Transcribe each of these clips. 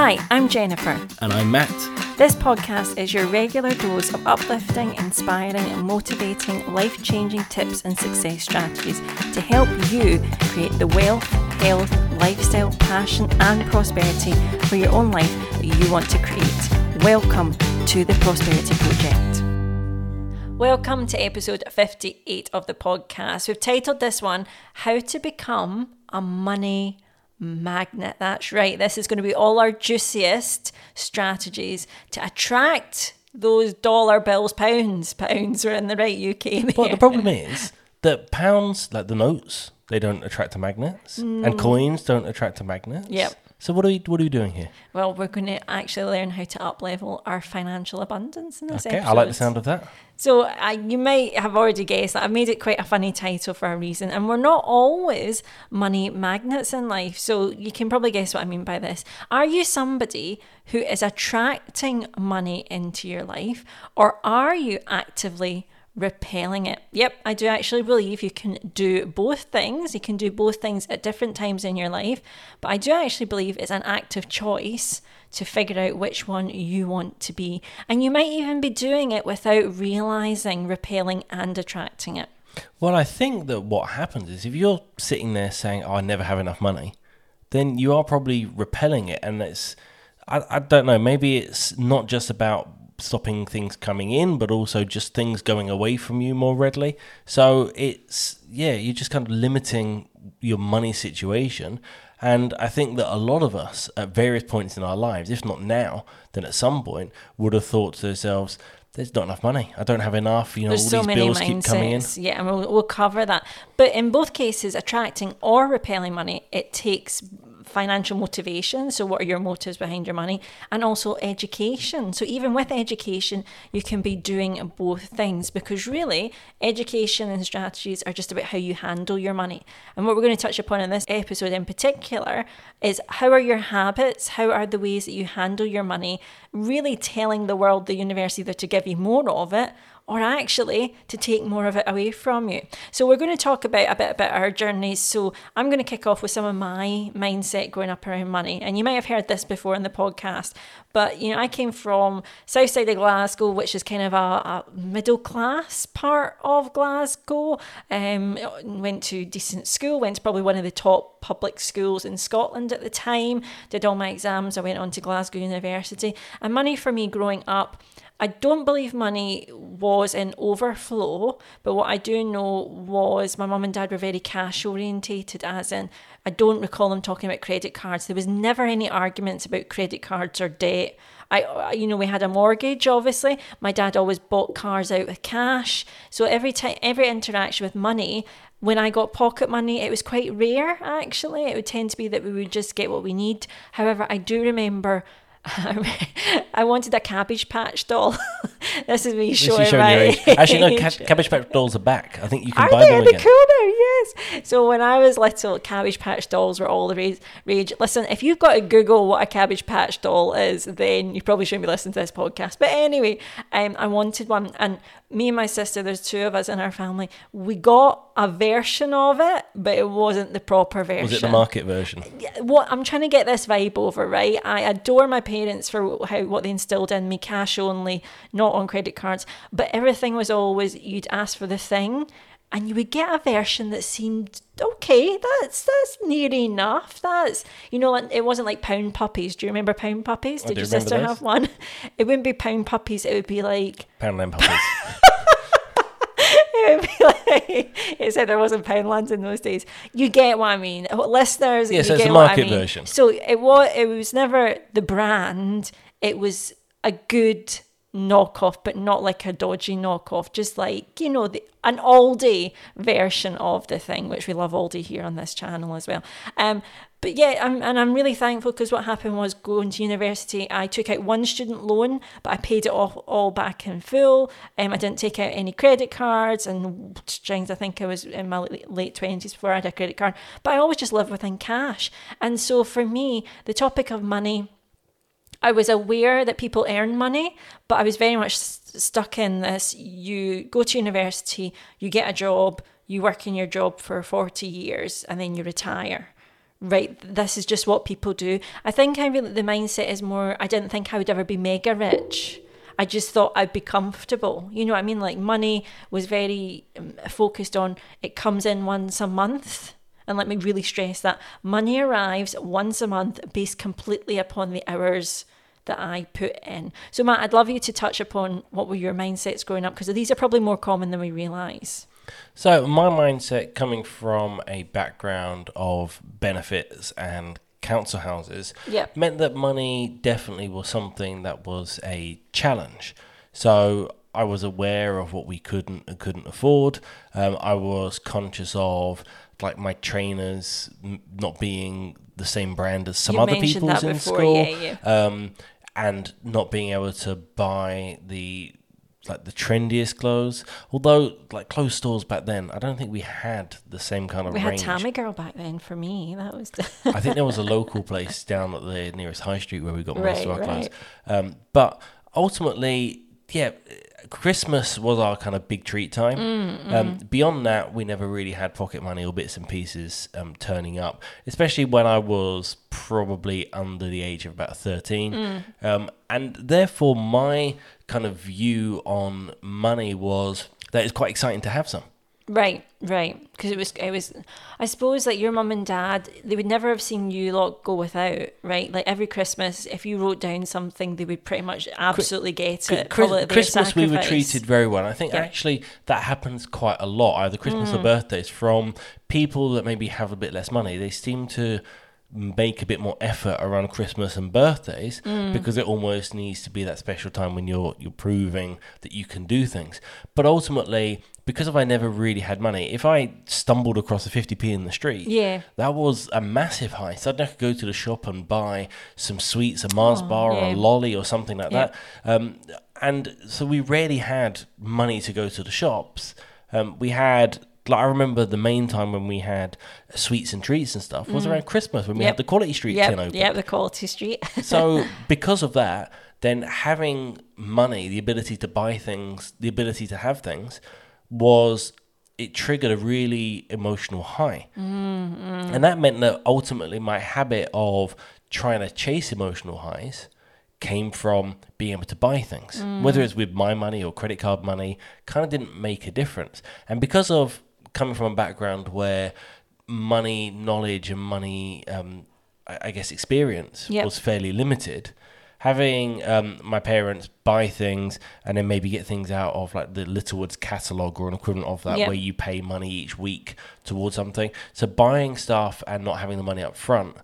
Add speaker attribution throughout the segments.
Speaker 1: Hi, I'm Jennifer.
Speaker 2: And I'm Matt.
Speaker 1: This podcast is your regular dose of uplifting, inspiring, and motivating life changing tips and success strategies to help you create the wealth, health, lifestyle, passion, and prosperity for your own life that you want to create. Welcome to the Prosperity Project. Welcome to episode 58 of the podcast. We've titled this one How to Become a Money magnet. That's right. This is going to be all our juiciest strategies to attract those dollar bills, pounds, pounds. We're in the right UK.
Speaker 2: But the problem is that pounds, like the notes, they don't attract to magnets, mm. and coins don't attract to magnets.
Speaker 1: Yep.
Speaker 2: So what are we what are we doing here?
Speaker 1: Well, we're going to actually learn how to up level our financial abundance in this okay, episode.
Speaker 2: I like the sound of that.
Speaker 1: So uh, you might have already guessed that I've made it quite a funny title for a reason, and we're not always money magnets in life. So you can probably guess what I mean by this. Are you somebody who is attracting money into your life, or are you actively repelling it. Yep, I do actually believe you can do both things. You can do both things at different times in your life, but I do actually believe it's an active choice to figure out which one you want to be. And you might even be doing it without realizing repelling and attracting it.
Speaker 2: Well, I think that what happens is if you're sitting there saying, "Oh, I never have enough money," then you are probably repelling it, and it's I, I don't know. Maybe it's not just about stopping things coming in, but also just things going away from you more readily. So it's, yeah, you're just kind of limiting your money situation. And I think that a lot of us at various points in our lives, if not now, then at some point, would have thought to themselves, there's not enough money. I don't have enough. You know,
Speaker 1: There's
Speaker 2: all
Speaker 1: so
Speaker 2: these bills keep coming in.
Speaker 1: Yeah, and we'll, we'll cover that. But in both cases, attracting or repelling money, it takes financial motivation. So, what are your motives behind your money? And also education. So, even with education, you can be doing both things because really, education and strategies are just about how you handle your money. And what we're going to touch upon in this episode in particular is how are your habits, how are the ways that you handle your money, really telling the world, the universe, either to give you more of it or actually to take more of it away from you. So we're going to talk about a bit about our journeys. So I'm going to kick off with some of my mindset growing up around money. And you might have heard this before in the podcast, but you know, I came from south side of Glasgow, which is kind of a, a middle class part of Glasgow. Um, went to decent school, went to probably one of the top public schools in Scotland at the time, did all my exams, I went on to Glasgow University. And money for me growing up I don't believe money was in overflow, but what I do know was my mum and dad were very cash orientated, as in, I don't recall them talking about credit cards. There was never any arguments about credit cards or debt. I, you know, we had a mortgage, obviously. My dad always bought cars out with cash. So every time, every interaction with money, when I got pocket money, it was quite rare, actually. It would tend to be that we would just get what we need. However, I do remember I wanted a Cabbage Patch doll. this is me showing, showing my age.
Speaker 2: Actually, no, ca- Cabbage Patch dolls are back. I think you can
Speaker 1: are
Speaker 2: buy
Speaker 1: they?
Speaker 2: them
Speaker 1: again.
Speaker 2: Are
Speaker 1: cool now? Yes. So when I was little, Cabbage Patch dolls were all the rage. Listen, if you've got to Google what a Cabbage Patch doll is, then you probably shouldn't be listening to this podcast. But anyway, um, I wanted one, and me and my sister, there's two of us in our family, we got a version of it, but it wasn't the proper version.
Speaker 2: Was it the market version?
Speaker 1: What I'm trying to get this vibe over, right? I adore my parents for how what they instilled in me, cash only, not on credit cards, but everything was always you'd ask for the thing, and you would get a version that seemed okay. That's that's near enough. That's you know, it wasn't like pound puppies. Do you remember pound puppies? Did your sister have one? It wouldn't be pound puppies. It would be like
Speaker 2: Poundland puppies.
Speaker 1: it would be like it said there wasn't Poundlands in those days. You get what I mean, listeners.
Speaker 2: Yes,
Speaker 1: yeah,
Speaker 2: so
Speaker 1: it's
Speaker 2: a market
Speaker 1: I mean.
Speaker 2: version.
Speaker 1: So it was. It was never the brand. It was a good knockoff, but not like a dodgy knockoff, just like, you know, the, an Aldi version of the thing, which we love Aldi here on this channel as well. Um, but yeah, I'm, and I'm really thankful because what happened was going to university, I took out one student loan, but I paid it all, all back in full. Um, I didn't take out any credit cards and strings. I think I was in my late 20s before I had a credit card, but I always just lived within cash. And so for me, the topic of money I was aware that people earn money, but I was very much stuck in this. You go to university, you get a job, you work in your job for 40 years, and then you retire, right, this is just what people do. I think I really, the mindset is more, I didn't think I would ever be mega rich. I just thought I'd be comfortable. You know what I mean? Like money was very um, focused on it comes in once a month. And let me really stress that money arrives once a month based completely upon the hours that I put in. So, Matt, I'd love you to touch upon what were your mindsets growing up because these are probably more common than we realise.
Speaker 2: So, my mindset coming from a background of benefits and council houses
Speaker 1: Yep.
Speaker 2: meant that money definitely was something that was a challenge. So, I was aware of what we couldn't and couldn't afford. Um, I was conscious of like my trainers not being the same brand as some
Speaker 1: You
Speaker 2: other people's in
Speaker 1: before,
Speaker 2: school.
Speaker 1: yeah,
Speaker 2: Um, and not being able to buy the like the trendiest clothes. Although like clothes stores back then, I don't think we had the same kind of
Speaker 1: We had
Speaker 2: range.
Speaker 1: Tammy Girl back then for me. That was
Speaker 2: I think there was a local place down at the nearest high street where we got most
Speaker 1: Right,
Speaker 2: of our clothes. Um, but ultimately, yeah, Christmas was our kind of big treat time.
Speaker 1: Mm,
Speaker 2: Um, beyond that, we never really had pocket money or bits and pieces um, turning up, especially when I was probably under the age of about 13.
Speaker 1: Mm.
Speaker 2: Um, and therefore, my kind of view on money was that it's quite exciting to have some.
Speaker 1: Right, right. Because it was, it was. I suppose like your mum and dad, they would never have seen you lot go without, right? Like every Christmas, if you wrote down something, they would pretty much absolutely get it.
Speaker 2: Chris-
Speaker 1: it
Speaker 2: Christmas we were treated very well. I think
Speaker 1: Yeah.
Speaker 2: actually that happens quite a lot, either Christmas or mm. birthdays, from people that maybe have a bit less money. They seem to make a bit more effort around Christmas and birthdays because it almost needs to be that special time when you're you're proving that you can do things. But ultimately, because if I never really had money, if I stumbled across a 50p in the street,
Speaker 1: Yeah.
Speaker 2: that was a massive high. Suddenly I could go to the shop and buy some sweets, a Mars bar or a lolly or something like
Speaker 1: Yeah.
Speaker 2: that. Um, and so we rarely had money to go to the shops. Um, we had, like, I remember the main time when we had sweets and treats and stuff was around Christmas when we
Speaker 1: Mm. Yep.
Speaker 2: had the Quality Street
Speaker 1: Yep,
Speaker 2: tin open.
Speaker 1: yep, the quality street.
Speaker 2: So because of that, then having money, the ability to buy things, the ability to have things, was it triggered a really emotional high, and that meant that ultimately my habit of trying to chase emotional highs came from being able to buy things, whether it's with my money or credit card money, kind of didn't make a difference, and because of coming from a background where money knowledge and money um, I I guess experience
Speaker 1: Yep.
Speaker 2: was fairly limited. Having um, my parents buy things and then maybe get things out of like the Littlewoods catalog or an equivalent of that,
Speaker 1: Yep.
Speaker 2: where you pay money each week towards something. So buying stuff and not having the money up front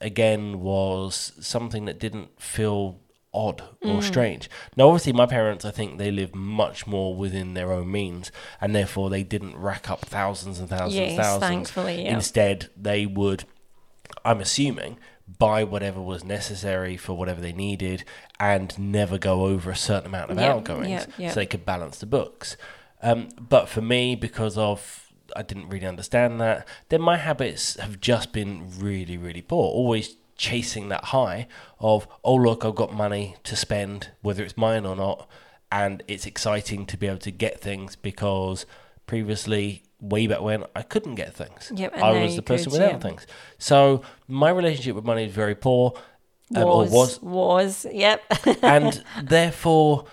Speaker 2: again was something that didn't feel odd
Speaker 1: Mm.
Speaker 2: or strange. Now, obviously, my parents, I think they lived much more within their own means, and therefore they didn't rack up thousands and thousands and thousands.
Speaker 1: thankfully, yeah.
Speaker 2: Instead, they would, I'm assuming, buy whatever was necessary for whatever they needed and never go over a certain amount of
Speaker 1: Yep,
Speaker 2: outgoings
Speaker 1: yep, yep.
Speaker 2: so they could balance the books. Um, but for me, because of I didn't really understand that, then my habits have just been really, really poor. Always chasing that high of, oh, look, I've got money to spend, whether it's mine or not. And it's exciting to be able to get things because previously, way back when, I couldn't get things.
Speaker 1: Yep,
Speaker 2: I was the person
Speaker 1: could,
Speaker 2: without
Speaker 1: yeah.
Speaker 2: things. So my relationship with money is very poor. Um, or
Speaker 1: was,
Speaker 2: was
Speaker 1: was, yep.
Speaker 2: and therefore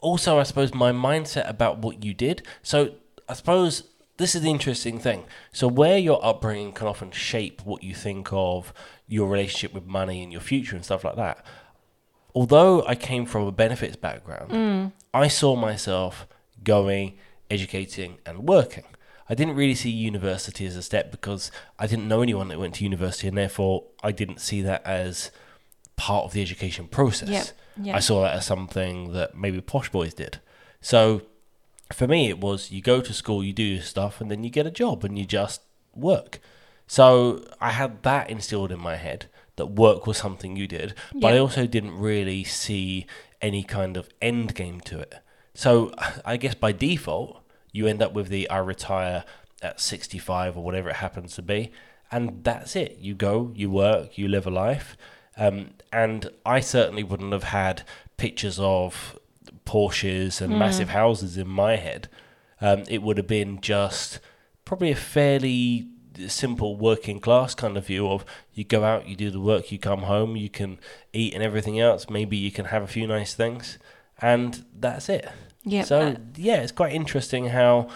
Speaker 2: also i suppose my mindset about what you did so i suppose this is the interesting thing so where your upbringing can often shape what you think of your relationship with money and your future and stuff like that although i came from a benefits background mm. i saw myself going educating and working i didn't really see university as a step because i didn't know anyone that went to university and therefore i didn't see that as part of the education process.
Speaker 1: Yep, yep.
Speaker 2: I saw that as something that maybe posh boys did. So for me, it was you go to school, you do your stuff, and then you get a job and you just work. So I had that instilled in my head that work was something you did, but I also didn't really see any kind of end game to it. So I guess by default, you end up with the I retire at 65 or whatever it happens to be, and that's it. You go, you work, you live a life. Um, and I certainly wouldn't have had pictures of Porsches and massive houses in my head. Um, it would have been just probably a fairly simple working class kind of view of you go out, you do the work, you come home, you can eat and everything else. Maybe you can have a few nice things, and that's it.
Speaker 1: Yeah.
Speaker 2: So
Speaker 1: uh,
Speaker 2: yeah, it's quite interesting how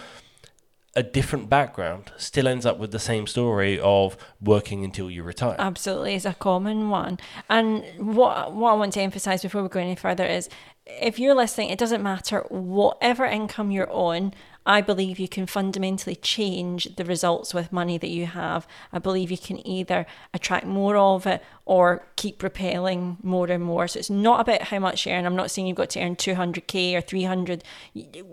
Speaker 2: a different background still ends up with the same story of working until you retire.
Speaker 1: Absolutely, it's a common one. And what what I want to emphasize before we go any further is, if you're listening, it doesn't matter whatever income you're on. I believe you can fundamentally change the results with money that you have. I believe you can either attract more of it or keep repelling more and more. So it's not about how much you earn. I'm not saying you've got to earn 200k or 300.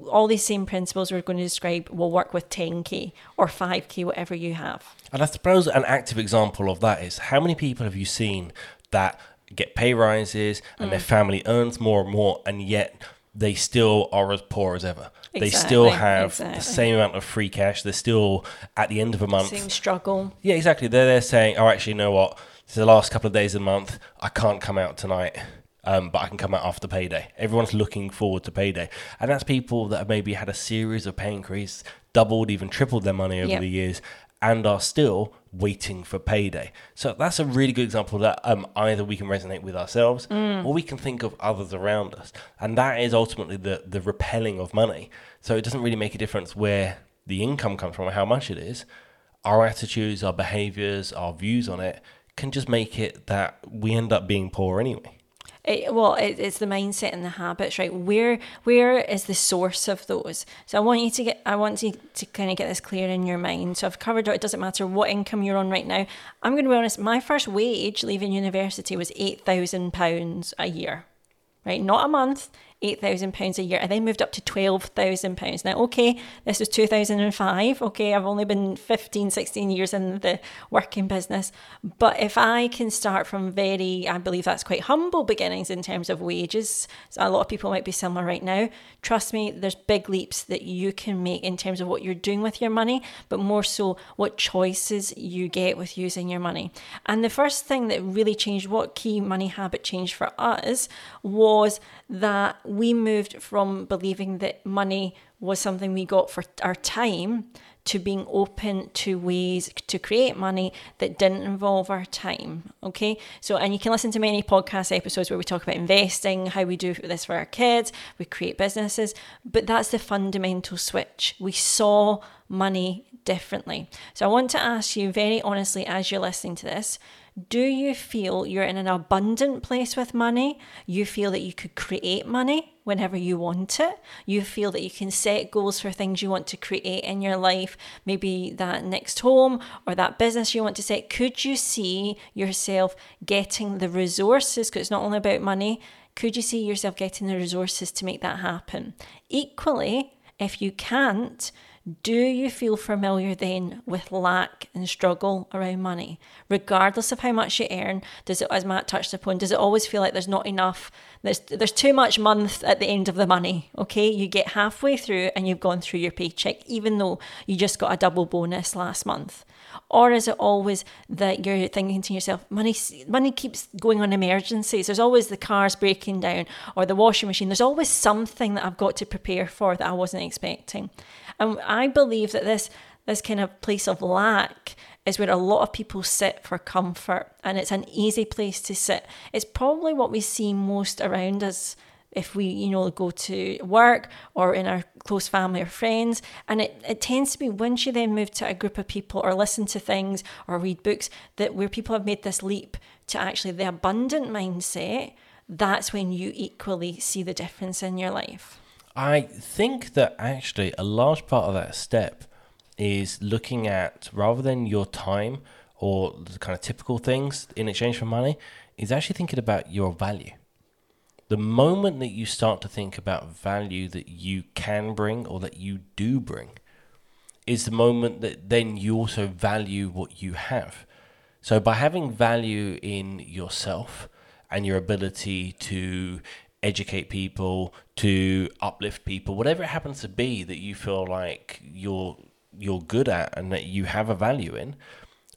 Speaker 1: All these same principles we're going to describe will work with 10k or 5k, whatever you have.
Speaker 2: And I suppose an active example of that is how many people have you seen that get pay rises and their mm. family earns more and more, and yet they still are as poor as ever. They still have
Speaker 1: exactly.
Speaker 2: the same amount of free cash. They're still at the end of a month.
Speaker 1: Same struggle.
Speaker 2: Yeah, exactly. They're there saying, "Oh, actually, you know what? It's the last couple of days of the month. I can't come out tonight, um, but I can come out after payday." Everyone's looking forward to payday, and that's people that have maybe had a series of pay increase, doubled, even tripled their money over
Speaker 1: Yep.
Speaker 2: the years, and are still waiting for payday. So that's a really good example that um, either we can resonate with ourselves or we can think of others around us, and that is ultimately the the repelling of money. So it doesn't really make a difference where the income comes from or how much it is our attitudes, our behaviors, our views on it can just make it that we end up being poor anyway.
Speaker 1: It, well, it, it's the mindset and the habits, right? Where where is the source of those? So I want you to get, I want you to kind of get this clear in your mind. So I've covered it. It doesn't matter what income you're on right now. I'm going to be honest. My first wage leaving university was eight thousand pounds a year, right? Not a month. Eight thousand pounds a year. I then moved up to twelve thousand pounds. Now, okay, this was two thousand and five. Okay, I've only been 15, 16 years in the working business. But if I can start from very, I believe that's quite humble beginnings in terms of wages. So a lot of people might be similar right now. Trust me, there's big leaps that you can make in terms of what you're doing with your money, but more so what choices you get with using your money. And the first thing that really changed, what key money habit changed for us, was that we moved from believing that money was something we got for our time to being open to ways to create money that didn't involve our time. Okay. So, and you can listen to many podcast episodes where we talk about investing, how we do this for our kids, we create businesses, but that's the fundamental switch. We saw money differently. So, I want to ask you very honestly as you're listening to this do you feel you're in an abundant place with money? You feel that you could create money whenever you want it? You feel that you can set goals for things you want to create in your life, maybe that next home or that business you want to set? Could you see yourself getting the resources? Because it's not only about money. Could you see yourself getting the resources to make that happen? Equally, if you can't, do you feel familiar then with lack and struggle around money? Regardless of how much you earn, does it, as Matt touched upon, does it always feel like there's not enough? There's there's too much month at the end of the money. Okay, you get halfway through and you've gone through your paycheck, even though you just got a double bonus last month. Or is it always that you're thinking to yourself, money money keeps going on emergencies. There's always the cars breaking down or the washing machine. There's always something that I've got to prepare for that I wasn't expecting. And I believe that this this kind of place of lack is where a lot of people sit for comfort and it's an easy place to sit. It's probably what we see most around us if we, you know, go to work or in our close family or friends. And it, it tends to be once you then move to a group of people or listen to things or read books that where people have made this leap to actually the abundant mindset, that's when you equally see the difference in your life.
Speaker 2: I think that actually a large part of that step is looking at rather than your time or the kind of typical things in exchange for money, is actually thinking about your value. The moment that you start to think about value that you can bring or that you do bring is the moment that then you also value what you have. So by having value in yourself and your ability to educate people, to uplift people, whatever it happens to be that you feel like you're you're good at and that you have a value in,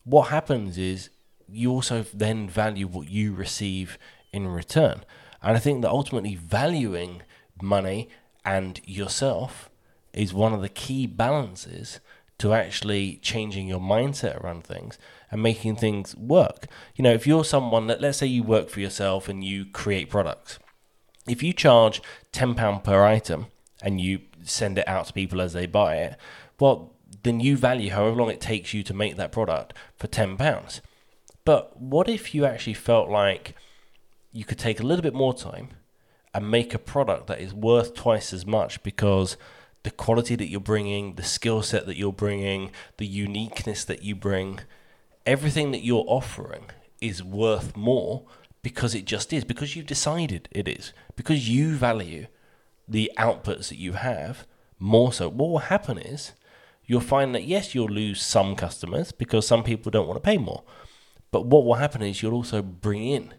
Speaker 2: what happens is you also then value what you receive in return. And I think that ultimately valuing money and yourself is one of the key balances to actually changing your mindset around things and making things work. You know, if you're someone that, let's say you work for yourself and you create products, if you charge £10 per item and you send it out to people as they buy it, well, then you value however long it takes you to make that product for £10. But what if you actually felt like you could take a little bit more time and make a product that is worth twice as much because the quality that you're bringing, the skill set that you're bringing, the uniqueness that you bring, everything that you're offering is worth more because it just is, because you've decided it is, because you value the outputs that you have more so. What will happen is you'll find that yes, you'll lose some customers because some people don't want to pay more. But what will happen is you'll also bring in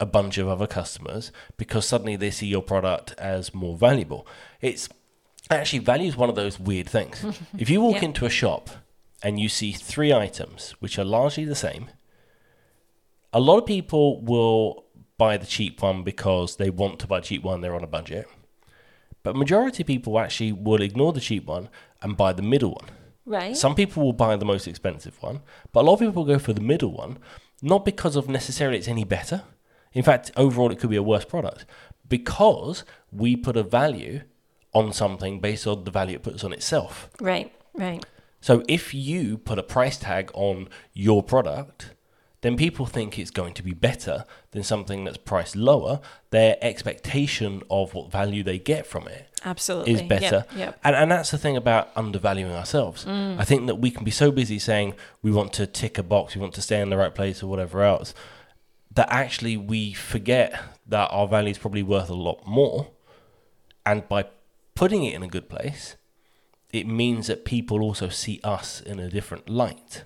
Speaker 2: a bunch of other customers because suddenly they see your product as more valuable. It's actually value is one of those weird things. if you walk
Speaker 1: Yeah.
Speaker 2: into a shop and you see three items which are largely the same, a lot of people will buy the cheap one because they want to buy a cheap one, they're on a budget. But majority of people actually will ignore the cheap one and buy the middle one.
Speaker 1: Right.
Speaker 2: Some people will buy the most expensive one, but a lot of people will go for the middle one, not because of necessarily it's any better. In fact, overall, it could be a worse product because we put a value on something based on the value it puts on itself.
Speaker 1: right. Right.
Speaker 2: So if you put a price tag on your product, then people think it's going to be better than something that's priced lower. Their expectation of what value they get from it
Speaker 1: Absolutely.
Speaker 2: is better.
Speaker 1: Yep. yep.
Speaker 2: And, and that's the thing about undervaluing ourselves. Mm. I think that we can be so busy saying we want to tick a box, we want to stay in the right place or whatever else, that actually we forget that our value is probably worth a lot more. And by putting it in a good place, it means that people also see us in a different light.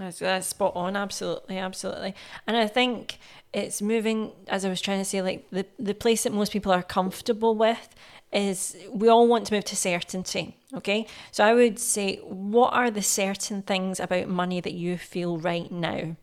Speaker 1: That's, that's spot on. Absolutely, absolutely. And I think it's moving, as I was trying to say, like the, the place that most people are comfortable with is we all want to move to certainty. Okay. So I would say, what are the certain things about money that you feel right now?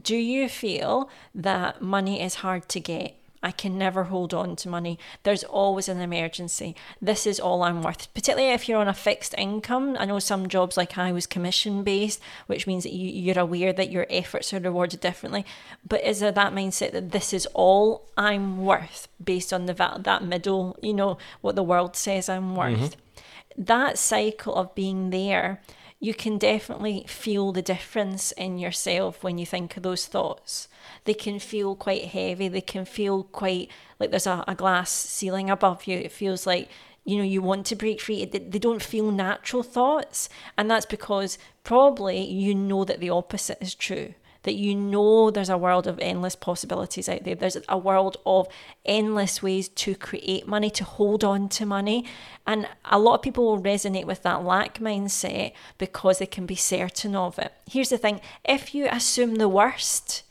Speaker 1: Do you feel that money is hard to get? I can never hold on to money. There's always an emergency. This is all I'm worth. Particularly if you're on a fixed income. I know some jobs like I was commission based, which means that you, you're aware that your efforts are rewarded differently. But is there that mindset that this is all I'm worth based on the that middle, you know, what the world says I'm worth? Mm-hmm. That cycle of being there you can definitely feel the difference in yourself when you think of those thoughts. They can feel quite heavy. They can feel quite like there's a, a glass ceiling above you. It feels like, you know, you want to break free. They, they don't feel natural thoughts. And that's because probably you know that the opposite is true. That you know there's a world of endless possibilities out there. There's a world of endless ways to create money, to hold on to money. And a lot of people will resonate with that lack mindset because they can be certain of it. Here's the thing if you assume the worst,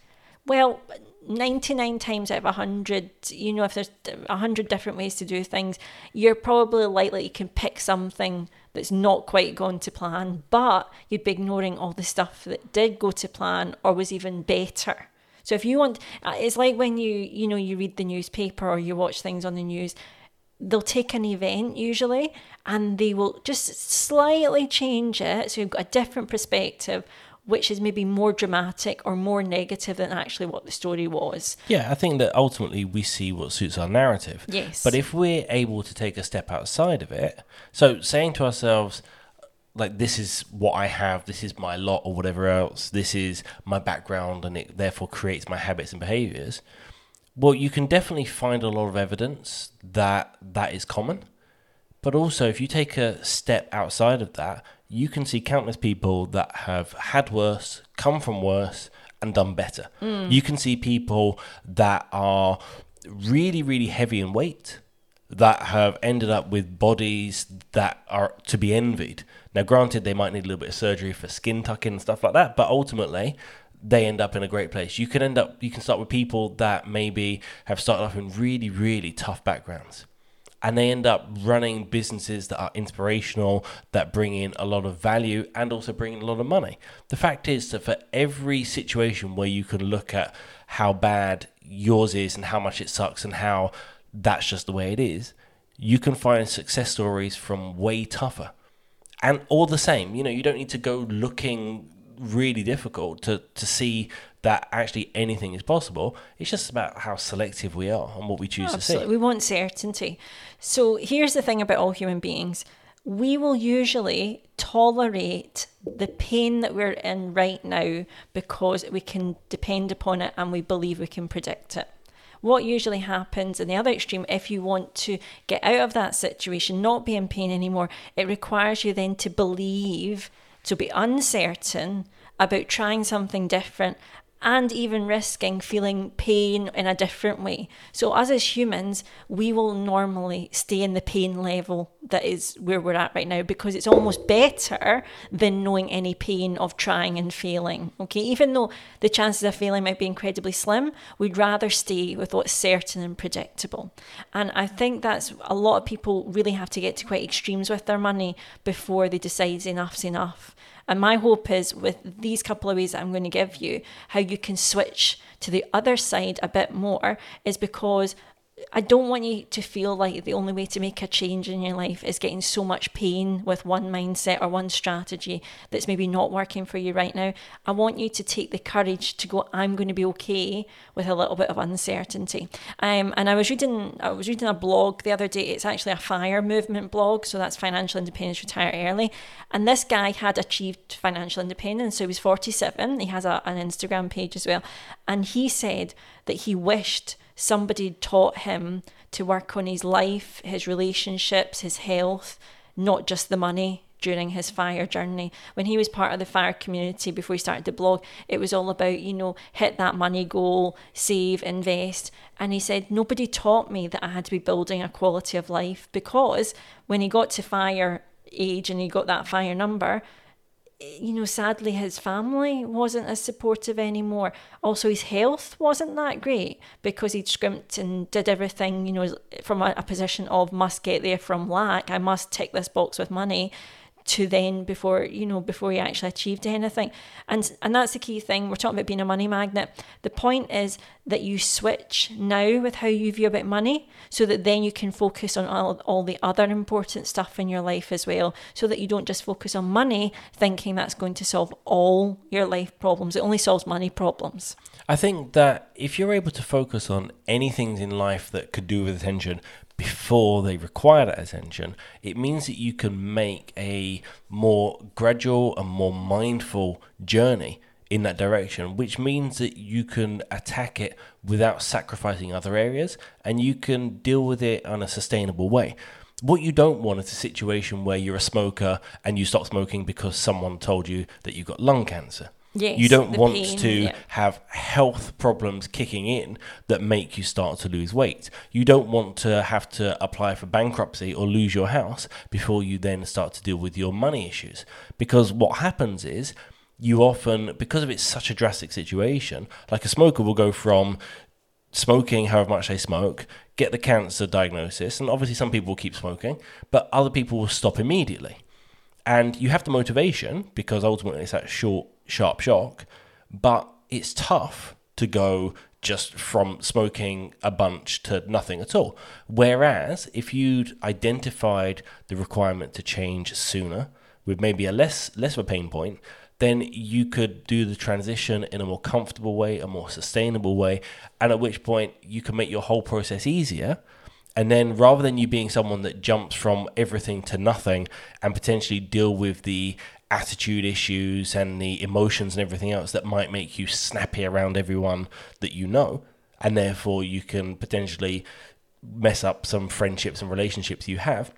Speaker 1: well, 99 times out of 100, you know, if there's 100 different ways to do things, you're probably likely you can pick something that's not quite gone to plan, but you'd be ignoring all the stuff that did go to plan or was even better. So if you want, uh, it's like when you, you know, you read the newspaper or you watch things on the news, they'll take an event usually and they will just slightly change it. So you've got a different perspective, which is maybe more dramatic or more negative than actually what the story was.
Speaker 2: Yeah, I think that ultimately we see what suits our narrative.
Speaker 1: Yes.
Speaker 2: But if we're able to take a step outside of it, so saying to ourselves, like, this is what I have, this is my lot, or whatever else, this is my background, and it therefore creates my habits and behaviors, well, you can definitely find a lot of evidence that that is common. But also, if you take a step outside of that, you can see countless people that have had worse, come from worse, and done better. Mm. You can see people that are really, really heavy in weight that have ended up with bodies that are to be envied. Now, granted, they might need a little bit of surgery for skin tucking and stuff like that, but ultimately, they end up in a great place. You can end up, you can start with people that maybe have started off in really, really tough backgrounds and they end up running businesses that are inspirational, that bring in a lot of value and also bring in a lot of money. The fact is that for every situation where you can look at how bad yours is and how much it sucks and how that's just the way it is, you can find success stories from way tougher. And all the same, you know, you don't need to go looking really difficult to, to see that actually anything is possible. It's just about how selective we are and what we choose to see.
Speaker 1: We want certainty. So here's the thing about all human beings we will usually tolerate the pain that we're in right now because we can depend upon it and we believe we can predict it. What usually happens in the other extreme, if you want to get out of that situation, not be in pain anymore, it requires you then to believe, to be uncertain about trying something different and even risking feeling pain in a different way. So, as humans, we will normally stay in the pain level that is where we're at right now because it's almost better than knowing any pain of trying and failing. Okay, even though the chances of failing might be incredibly slim, we'd rather stay with what's certain and predictable. And I think that's a lot of people really have to get to quite extremes with their money before they decide enough's enough. And my hope is with these couple of ways that I'm going to give you, how you can switch to the other side a bit more is because I don't want you to feel like the only way to make a change in your life is getting so much pain with one mindset or one strategy that's maybe not working for you right now. I want you to take the courage to go, I'm going to be okay with a little bit of uncertainty. Um, and I was reading I was reading a blog the other day. It's actually a fire movement blog, so that's financial independence retire early. And this guy had achieved financial independence. So he was 47. He has a, an Instagram page as well. And he said that he wished somebody taught him to work on his life, his relationships, his health, not just the money during his fire journey. When he was part of the fire community before he started the blog, it was all about, you know, hit that money goal, save, invest. And he said, nobody taught me that I had to be building a quality of life because when he got to fire age and he got that fire number, you know, sadly, his family wasn't as supportive anymore. Also, his health wasn't that great because he'd scrimped and did everything, you know, from a, a position of must get there from lack. I must tick this box with money to then before you know before you actually achieved anything. And and that's the key thing. We're talking about being a money magnet. The point is that you switch now with how you view about money so that then you can focus on all, all the other important stuff in your life as well so that you don't just focus on money thinking that's going to solve all your life problems. It only solves money problems.
Speaker 2: I think that if you're able to focus on anything in life that could do with attention before they require that attention, it means that you can make a more gradual and more mindful journey in that direction, which means that you can attack it without sacrificing other areas and you can deal with it in a sustainable way. What you don't want is a situation where you're a smoker and you stop smoking because someone told you that you got lung cancer
Speaker 1: Yes,
Speaker 2: you don't want
Speaker 1: pain,
Speaker 2: to
Speaker 1: yeah.
Speaker 2: have health problems kicking in that make you start to lose weight. You don't want to have to apply for bankruptcy or lose your house before you then start to deal with your money issues. Because what happens is you often, because of it's such a drastic situation, like a smoker will go from smoking however much they smoke, get the cancer diagnosis, and obviously some people will keep smoking, but other people will stop immediately. And you have the motivation because ultimately it's that short, sharp shock, but it's tough to go just from smoking a bunch to nothing at all. Whereas if you'd identified the requirement to change sooner, with maybe a less less of a pain point, then you could do the transition in a more comfortable way, a more sustainable way, and at which point you can make your whole process easier. And then rather than you being someone that jumps from everything to nothing and potentially deal with the attitude issues and the emotions and everything else that might make you snappy around everyone that you know, and therefore you can potentially mess up some friendships and relationships you have.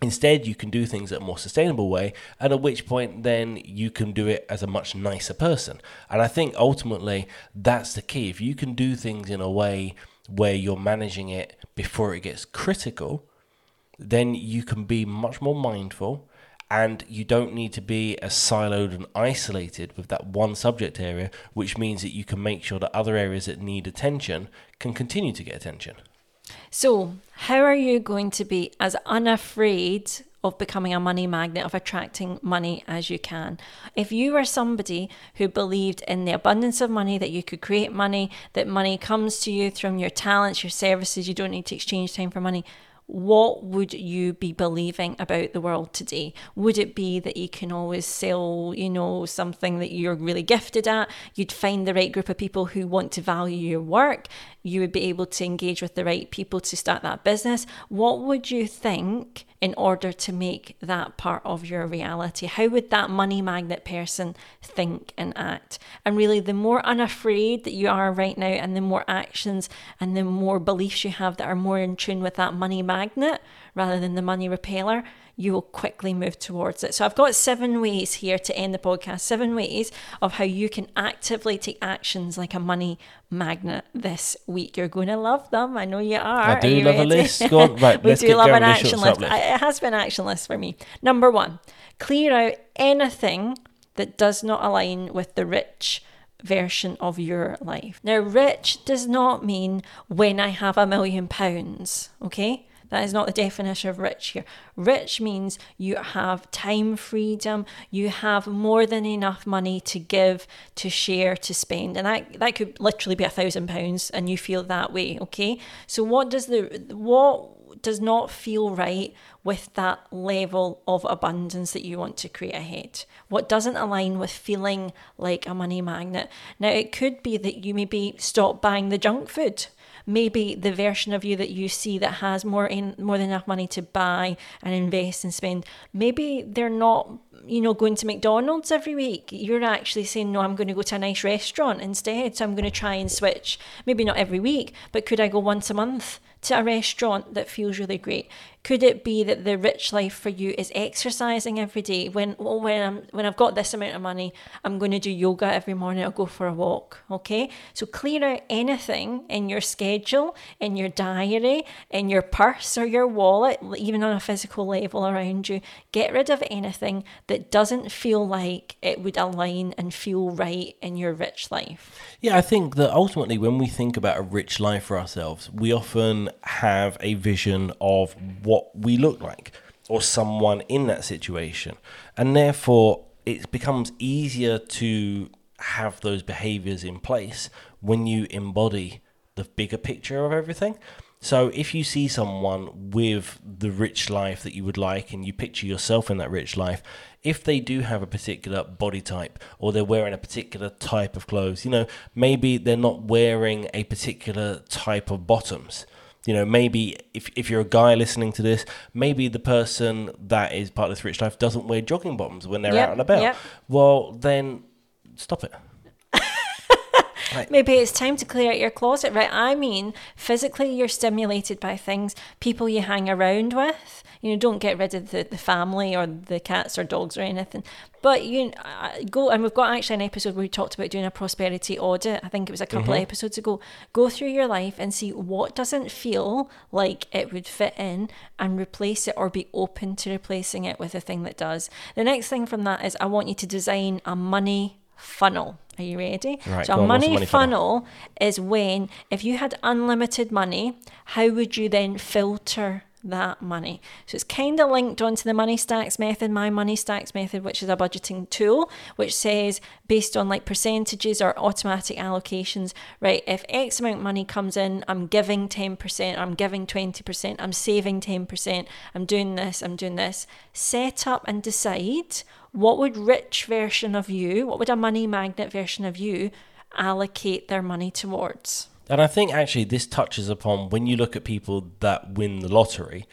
Speaker 2: Instead, you can do things in a more sustainable way, and at which point, then you can do it as a much nicer person. And I think ultimately that's the key. If you can do things in a way where you're managing it before it gets critical, then you can be much more mindful and you don't need to be as siloed and isolated with that one subject area, which means that you can make sure that other areas that need attention can continue to get attention.
Speaker 1: So, how are you going to be as unafraid of becoming a money magnet, of attracting money as you can? If you were somebody who believed in the abundance of money, that you could create money, that money comes to you from your talents, your services, you don't need to exchange time for money, what would you be believing about the world today? Would it be that you can always sell, you know, something that you're really gifted at? You'd find the right group of people who want to value your work. You would be able to engage with the right people to start that business. What would you think in order to make that part of your reality? How would that money magnet person think and act? And really, the more unafraid that you are right now, and the more actions and the more beliefs you have that are more in tune with that money magnet rather than the money repeller, you will quickly move towards it. So I've got seven ways here to end the podcast, seven ways of how you can actively take actions like a money magnet this week. You're going to love them. I know you are.
Speaker 2: I do
Speaker 1: are
Speaker 2: love ready? a list. Go on. Right,
Speaker 1: we do love an action list. list. It has been an action list for me. Number one, clear out anything that does not align with the rich version of your life. Now, rich does not mean when I have a million pounds, okay? That is not the definition of rich here. Rich means you have time freedom, you have more than enough money to give, to share, to spend. And that, that could literally be a thousand pounds and you feel that way, okay? So what does the what does not feel right with that level of abundance that you want to create ahead? What doesn't align with feeling like a money magnet? Now, it could be that you maybe stop buying the junk food maybe the version of you that you see that has more in more than enough money to buy and invest and spend. Maybe they're not you know going to McDonald's every week. You're actually saying no I'm going to go to a nice restaurant instead so I'm going to try and switch. Maybe not every week but could I go once a month to a restaurant that feels really great? Could it be that the rich life for you is exercising every day? When well, when I'm when I've got this amount of money, I'm going to do yoga every morning. I'll go for a walk. Okay, so clear out anything in your schedule, in your diary, in your purse or your wallet, even on a physical level around you. Get rid of anything that doesn't feel like it would align and feel right in your rich life.
Speaker 2: Yeah, I think that ultimately, when we think about a rich life for ourselves, we often have a vision of we look like or someone in that situation. And therefore, it becomes easier to have those behaviors in place when you embody the bigger picture of everything. So if you see someone with the rich life that you would like and you picture yourself in that rich life, if they do have a particular body type or they're wearing a particular type of clothes, you know, maybe they're not wearing a particular type of bottoms you know, maybe if, if you're a guy listening to this, maybe the person that is part of this rich life doesn't wear jogging bottoms when they're yep, out and about. Yep. Well, then stop it.
Speaker 1: Right. Maybe it's time to clear out your closet, right? I mean, physically, you're stimulated by things, people you hang around with. You know, don't get rid of the, the family or the cats or dogs or anything. But you uh, go, and we've got actually an episode where we talked about doing a prosperity audit. I think it was a couple mm-hmm. of episodes ago. Go through your life and see what doesn't feel like it would fit in and replace it or be open to replacing it with a thing that does. The next thing from that is I want you to design a money funnel. Are you ready?
Speaker 2: Right,
Speaker 1: so a money, money funnel, funnel is when if you had unlimited money, how would you then filter that money. So it's kind of linked onto the money stacks method, my money stacks method, which is a budgeting tool, which says based on like percentages or automatic allocations, right? If X amount of money comes in, I'm giving 10%, I'm giving 20%, I'm saving 10%, I'm doing this, I'm doing this. Set up and decide what would rich version of you, what would a money magnet version of you allocate their money towards?
Speaker 2: And I think actually this touches upon when you look at people that win the lottery,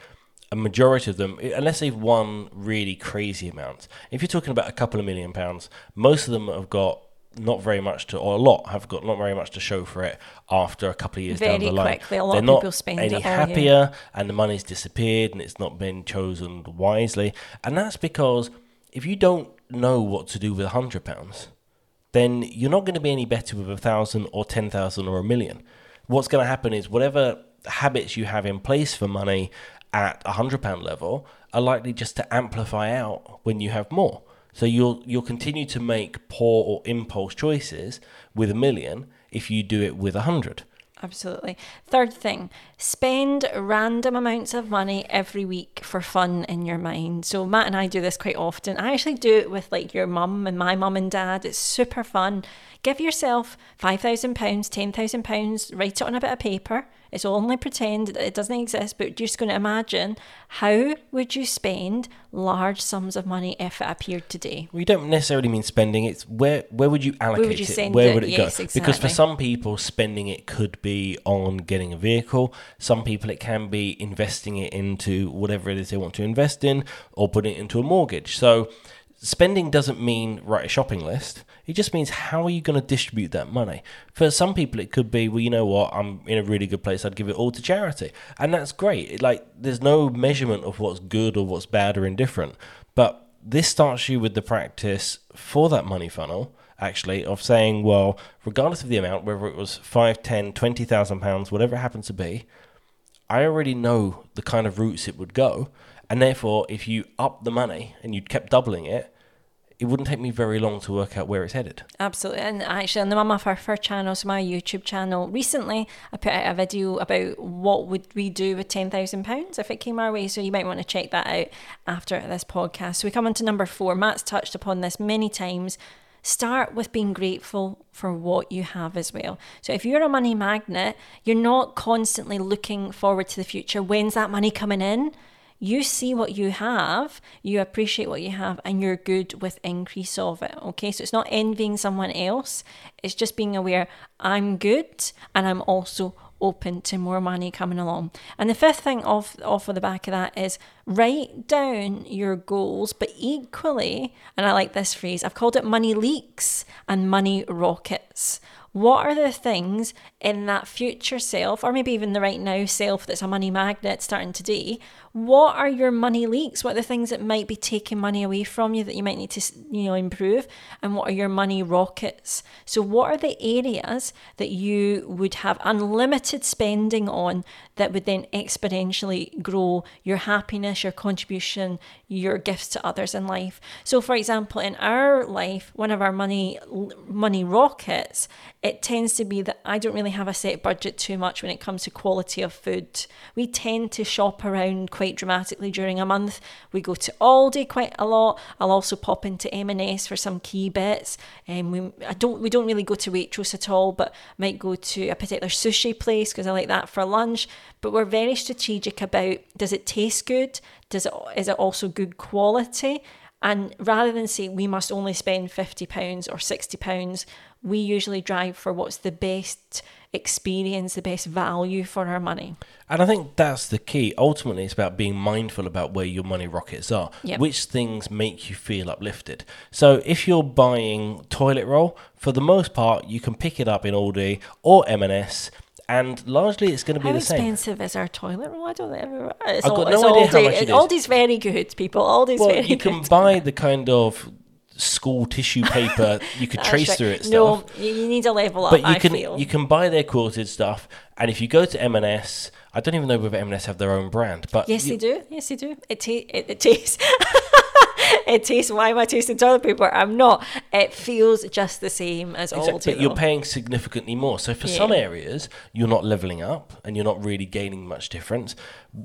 Speaker 2: a majority of them, unless they've won really crazy amounts, if you're talking about a couple of million pounds, most of them have got not very much to, or a lot have got not very much to show for it after a couple of years very down the line.
Speaker 1: Quickly, a lot They're of not people spend
Speaker 2: any oh, happier, and the money's disappeared, and it's not been chosen wisely. And that's because if you don't know what to do with a hundred pounds, then you're not going to be any better with a thousand or ten thousand or a million. What's going to happen is whatever habits you have in place for money at a hundred pound level are likely just to amplify out when you have more. So you'll you'll continue to make poor or impulse choices with a million if you do it with a hundred.
Speaker 1: Absolutely. Third thing, spend random amounts of money every week for fun in your mind. So Matt and I do this quite often. I actually do it with like your mum and my mum and dad. It's super fun. Give yourself £5,000, £10,000, write it on a bit of paper It's only pretend that it doesn't exist, but you're just going to imagine how would you spend large sums of money if it appeared today?
Speaker 2: We don't necessarily mean spending. It's where where would you allocate
Speaker 1: would you
Speaker 2: it? Where
Speaker 1: it?
Speaker 2: would it
Speaker 1: Yes,
Speaker 2: go? Because for some people, spending it could be on getting a vehicle. Some people, it can be investing it into whatever it is they want to invest in, or putting it into a mortgage. So, spending doesn't mean write a shopping list. It just means how are you going to distribute that money? For some people, it could be, well, you know what, I'm in a really good place. I'd give it all to charity, and that's great. Like, there's no measurement of what's good or what's bad or indifferent. But this starts you with the practice for that money funnel actually of saying well regardless of the amount whether it was 5 10 20000 pounds whatever it happens to be i already know the kind of routes it would go and therefore if you up the money and you kept doubling it it wouldn't take me very long to work out where it's headed
Speaker 1: Absolutely. And actually, on the Mama Furfur channel, so my YouTube channel, recently I put out a video about what would we do with £10,000 if it came our way. So you might want to check that out after this podcast. So we come on to number four. Matt's touched upon this many times. Start with being grateful for what you have as well. So if you're a money magnet, you're not constantly looking forward to the future. When's that money coming in? you see what you have, you appreciate what you have, and you're good with increase of it. Okay, so it's not envying someone else, it's just being aware I'm good and I'm also open to more money coming along. And the fifth thing off off of the back of that is write down your goals, but equally, and I like this phrase, I've called it money leaks and money rockets. What are the things in that future self, or maybe even the right now self that's a money magnet starting today? What are your money leaks? What are the things that might be taking money away from you that you might need to, you know, improve? And what are your money rockets? So, what are the areas that you would have unlimited spending on that would then exponentially grow your happiness, your contribution, your gifts to others in life? So, for example, in our life, one of our money money rockets, it tends to be that I don't really have a set budget too much when it comes to quality of food. We tend to shop around quite dramatically during a month. We go to Aldi quite a lot. I'll also pop into M&S for some key bits. And we I don't we don't really go to Waitrose at all, but might go to a particular sushi place because I like that for lunch. But we're very strategic about does it taste good? Does it is it also good quality? And rather than say we must only spend fifty pounds or sixty pounds, we usually drive for what's the best experience, the best value for our money.
Speaker 2: And I think that's the key. Ultimately, it's about being mindful about where your money rockets are.
Speaker 1: Yep.
Speaker 2: Which things make you feel uplifted. So if you're buying toilet roll, for the most part, you can pick it up in Aldi or M&S, and largely it's going to be
Speaker 1: How
Speaker 2: the same.
Speaker 1: How expensive is our toilet roll? I don't know. It's
Speaker 2: I've got
Speaker 1: all-
Speaker 2: no
Speaker 1: it's
Speaker 2: idea how much it is.
Speaker 1: Aldi's very good, people. Aldi's
Speaker 2: Well,
Speaker 1: very
Speaker 2: you
Speaker 1: good.
Speaker 2: can buy the kind of school tissue paper you could trace
Speaker 1: right.
Speaker 2: through it stuff.
Speaker 1: No, you need a level up.
Speaker 2: but you
Speaker 1: I
Speaker 2: can
Speaker 1: feel.
Speaker 2: you can buy their quilted stuff, and if you go to M&S, I don't even know whether M&S have their own brand, but
Speaker 1: Yes,
Speaker 2: you-
Speaker 1: they do. Yes, they do. It, ta- it, it tastes. it tastes. Why am I tasting toilet paper? I'm not. It feels just the same as
Speaker 2: Exactly,
Speaker 1: Aldi.
Speaker 2: but you're paying significantly more. So for
Speaker 1: Yeah.
Speaker 2: some areas, you're not leveling up and you're not really gaining much difference,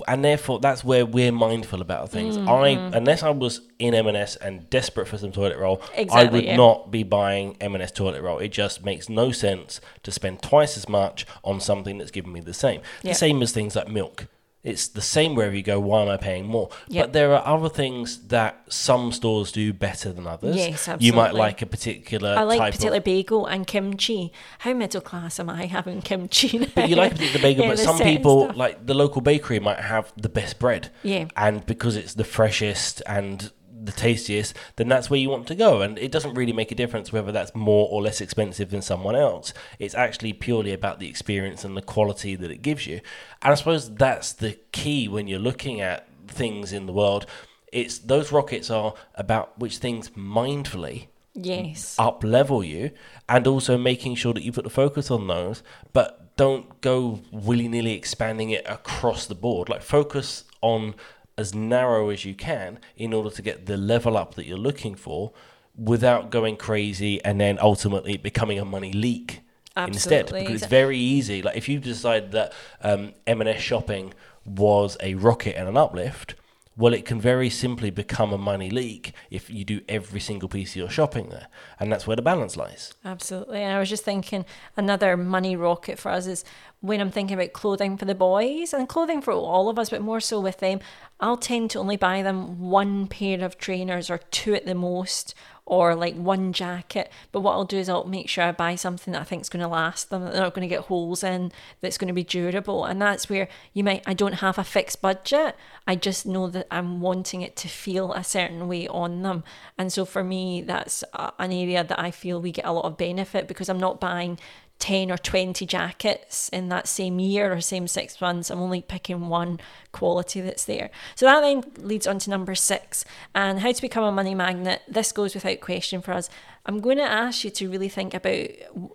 Speaker 2: and therefore that's where we're mindful about things.
Speaker 1: Mm,
Speaker 2: I unless I was in M&S and desperate for some toilet roll, I would
Speaker 1: yeah.
Speaker 2: not be buying M&S toilet roll. It just makes no sense to spend twice as much on something that's giving me the same.
Speaker 1: Yeah.
Speaker 2: The same as things like milk. It's the same wherever you go. Why am I paying more?
Speaker 1: Yep.
Speaker 2: But there are other things that some stores do better than others.
Speaker 1: Yes, absolutely.
Speaker 2: You might like a particular
Speaker 1: I like particular
Speaker 2: of
Speaker 1: bagel and kimchi. How middle class am I having kimchi?
Speaker 2: But you like particular bagel,
Speaker 1: Yeah,
Speaker 2: but some people,
Speaker 1: stuff.
Speaker 2: like the local bakery, might have the best bread.
Speaker 1: Yeah.
Speaker 2: And because it's the freshest and the tastiest, then that's where you want to go. And it doesn't really make a difference whether that's more or less expensive than someone else. It's actually purely about the experience and the quality that it gives you. And I suppose that's the key when you're looking at things in the world. It's those rockets are about which things mindfully
Speaker 1: yes.
Speaker 2: up level you and also making sure that you put the focus on those but don't go willy-nilly expanding it across the board like focus on as narrow as you can in order to get the level up that you're looking for without going crazy and then ultimately becoming a money leak instead. Because it's very easy. Like if you decide that um, m&s shopping was a rocket and an uplift well, it can very simply become a money leak if you do every single piece of your shopping there. And that's where the balance lies.
Speaker 1: Absolutely. And I was just thinking another money rocket for us is when I'm thinking about clothing for the boys and clothing for all of us, but more so with them, I'll tend to only buy them one pair of trainers or two at the most or like one jacket. But what I'll do is I'll make sure I buy something that I think is going to last them, that they're not going to get holes in, that's going to be durable. And that's where you might, I don't have a fixed budget. I just know that I'm wanting it to feel a certain way on them. And so for me, that's an area that I feel we get a lot of benefit because I'm not buying 10 or 20 jackets in that same year or same six months. I'm only picking one quality that's there. So that then leads on to number six and how to become a money magnet. This goes without question for us. I'm going to ask you to really think about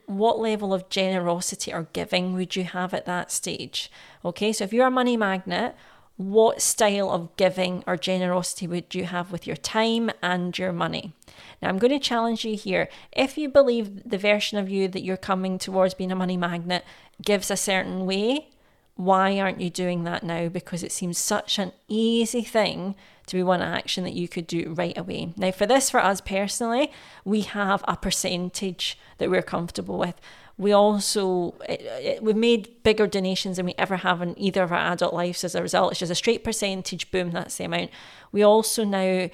Speaker 1: what level of generosity or giving would you have at that stage. Okay, so if you're a money magnet, what style of giving or generosity would you have with your time and your money? Now, I'm going to challenge you here. If you believe the version of you that you're coming towards being a money magnet gives a certain way, why aren't you doing that now? Because it seems such an easy thing to be one action that you could do right away. Now, for this, for us personally, we have a percentage that we're comfortable with. We also it, it, we've made bigger donations than we ever have in either of our adult lives as a result. It's just a straight percentage, boom, that's the amount. We also now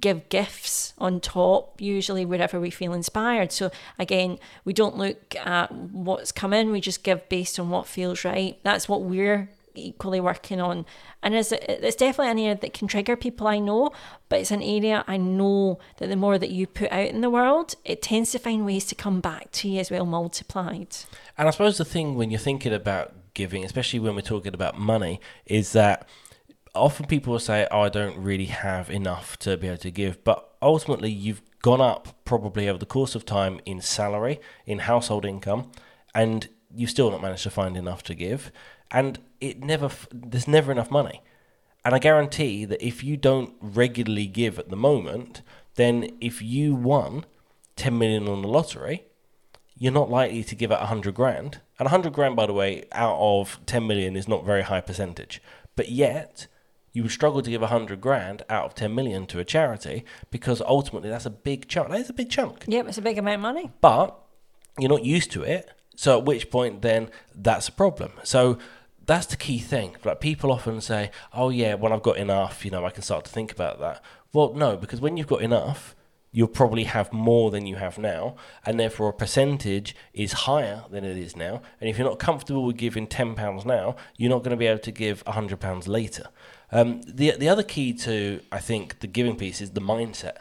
Speaker 1: give gifts on top, usually wherever we feel inspired. So again, we don't look at what's come in, we just give based on what feels right. That's what we're equally working on. And it's, it's definitely an area that can trigger people I know, but it's an area I know that the more that you put out in the world, it tends to find ways to come back to you as well, multiplied.
Speaker 2: And I suppose the thing when you're thinking about giving, especially when we're talking about money, is that often people will say, "Oh, I don't really have enough to be able to give," but ultimately, you've gone up probably over the course of time in salary, in household income, and you still not managed to find enough to give, and it never there's never enough money. And I guarantee that if you don't regularly give at the moment, then if you won 10 million on the lottery, you're not likely to give out 100 grand. And 100 grand, by the way, out of 10 million is not very high percentage. But yet, you would struggle to give 100 grand out of 10 million to a charity because ultimately that's a big chunk. That is a big chunk.
Speaker 1: Yep, it's a big amount of money.
Speaker 2: But you're not used to it. So at which point then that's a problem. So that's the key thing. Like people often say, "Oh yeah, when I've got enough, you know, I can start to think about that." Well, no, because when you've got enough, you'll probably have more than you have now, and therefore a percentage is higher than it is now. And if you're not comfortable with giving ten pounds now, you're not going to be able to give hundred pounds later. Um, the the other key to I think the giving piece is the mindset.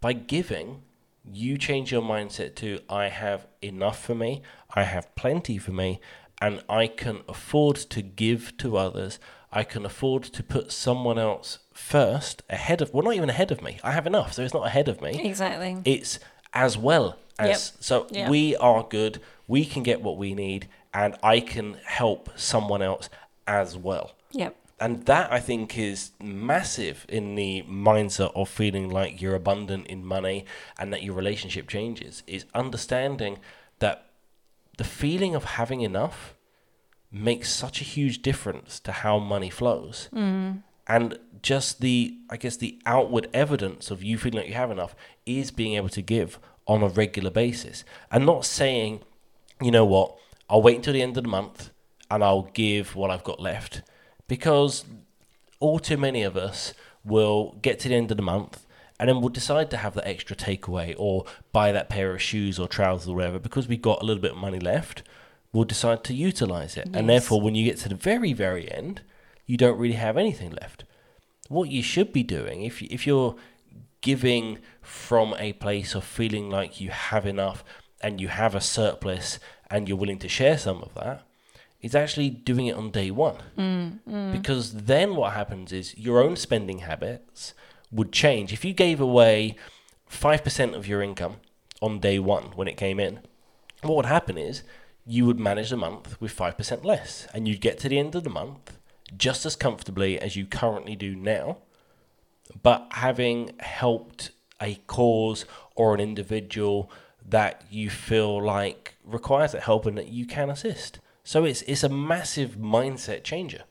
Speaker 2: By giving, you change your mindset to I have enough for me, I have plenty for me, and I can afford to give to others. I can afford to put someone else first ahead of well not even ahead of me. I have enough, so it's not ahead of me.
Speaker 1: Exactly.
Speaker 2: It's as well as
Speaker 1: Yep.
Speaker 2: so
Speaker 1: Yep.
Speaker 2: we are good, we can get what we need, and I can help someone else as well
Speaker 1: Yep.
Speaker 2: and that I think is massive in the mindset of feeling like you're abundant in money and that your relationship changes is understanding that the feeling of having enough makes such a huge difference to how money flows. Mm. And just the, I guess, the outward evidence of you feeling like you have enough is being able to give on a regular basis and not saying, you know what, I'll wait until the end of the month and I'll give what I've got left because all too many of us will get to the end of the month and then we'll decide to have that extra takeaway or buy that pair of shoes or trousers or whatever because we've got a little bit of money left. We'll decide to utilize it, and therefore, when you get to the very, very end, you don't really have anything left. What you should be doing, if you, if you're giving from a place of feeling like you have enough and you have a surplus and you're willing to share some of that, is actually doing it on day one. Mm, mm. Because then what happens is your own spending habits would change. If you gave away 5% of your income on day one when it came in, what would happen is you would manage the month with 5% less and you'd get to the end of the month just as comfortably as you currently do now, but having helped a cause or an individual that you feel like requires that help and that you can assist. So it's it's a massive mindset changer.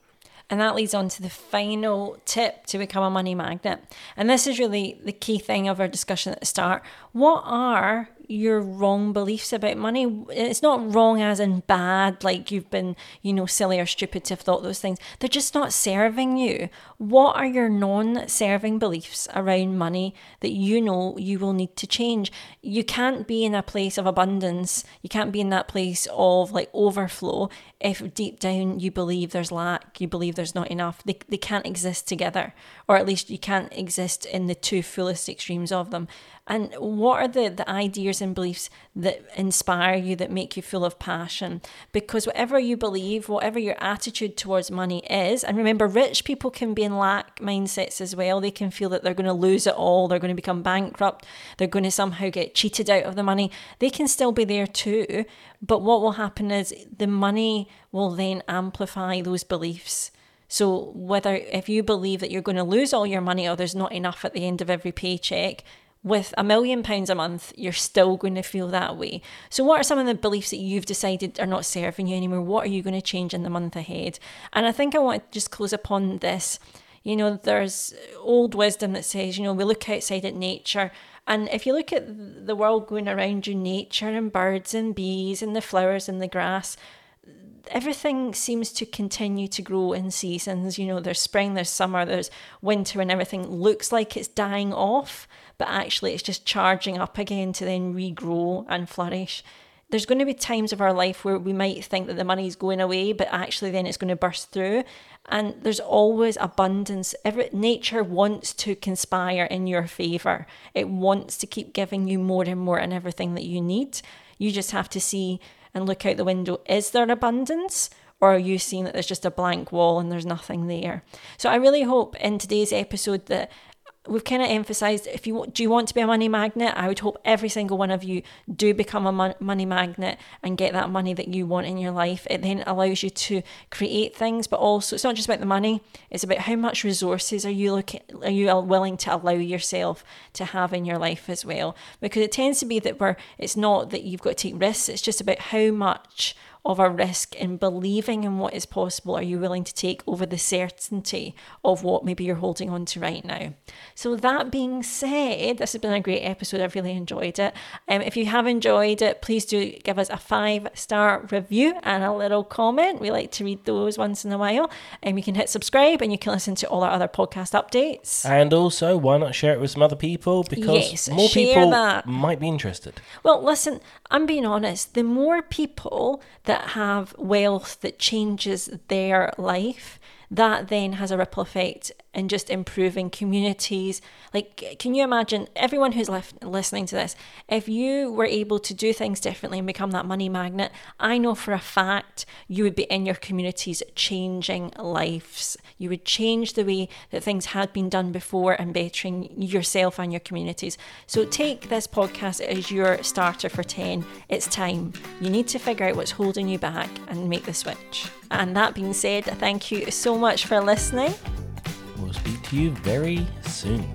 Speaker 1: And that leads on to the final tip to become a money magnet. And this is really the key thing of our discussion at the start. What are your wrong beliefs about money. It's not wrong as in bad, like you've been, you know, silly or stupid to have thought those things. They're just not serving you. What are your non serving beliefs around money that you know you will need to change? You can't be in a place of abundance, you can't be in that place of like overflow if deep down you believe there's lack, you believe there's not enough. They, they can't exist together, or at least you can't exist in the two fullest extremes of them. And what are the, the ideas and beliefs that inspire you, that make you full of passion? Because whatever you believe, whatever your attitude towards money is, and remember, rich people can be in lack mindsets as well. They can feel that they're going to lose it all, they're going to become bankrupt, they're going to somehow get cheated out of the money. They can still be there too. But what will happen is the money will then amplify those beliefs. So whether if you believe that you're going to lose all your money or there's not enough at the end of every paycheck, with a million pounds a month, you're still going to feel that way. So, what are some of the beliefs that you've decided are not serving you anymore? What are you going to change in the month ahead? And I think I want to just close upon this. You know, there's old wisdom that says, you know, we look outside at nature. And if you look at the world going around you, nature and birds and bees and the flowers and the grass, everything seems to continue to grow in seasons. You know, there's spring, there's summer, there's winter, and everything looks like it's dying off but actually it's just charging up again to then regrow and flourish. There's going to be times of our life where we might think that the money's going away, but actually then it's going to burst through. And there's always abundance. Every, nature wants to conspire in your favour. It wants to keep giving you more and more and everything that you need. You just have to see and look out the window. Is there abundance? Or are you seeing that there's just a blank wall and there's nothing there? So I really hope in today's episode that we've kind of emphasized if you do you want to be a money magnet? I would hope every single one of you do become a money magnet and get that money that you want in your life. It then allows you to create things but also it's not just about the money it's about how much resources are you looking are you willing to allow yourself to have in your life as well. Because it tends to be that we're it's not that you've got to take risks it's just about how much of a risk in believing in what is possible are you willing to take over the certainty of what maybe you're holding on to right now? So, that being said, this has been a great episode. I've really enjoyed it. Um, if you have enjoyed it, please do give us a five star review and a little comment. We like to read those once in a while. And you can hit subscribe and you can listen to all our other podcast updates.
Speaker 2: And also, why not share it with some other people? Because yes, more people that. might be interested.
Speaker 1: Well, listen, I'm being honest. The more people that have wealth that changes their life, that then has a ripple effect in just improving communities. Like, can you imagine everyone who's left listening to this? If you were able to do things differently and become that money magnet, I know for a fact you would be in your communities changing lives. You would change the way that things had been done before and bettering yourself and your communities. So take this podcast as your starter for 10. It's time. You need to figure out what's holding you back and make the switch. And that being said, thank you so much for listening.
Speaker 2: We'll speak to you very soon.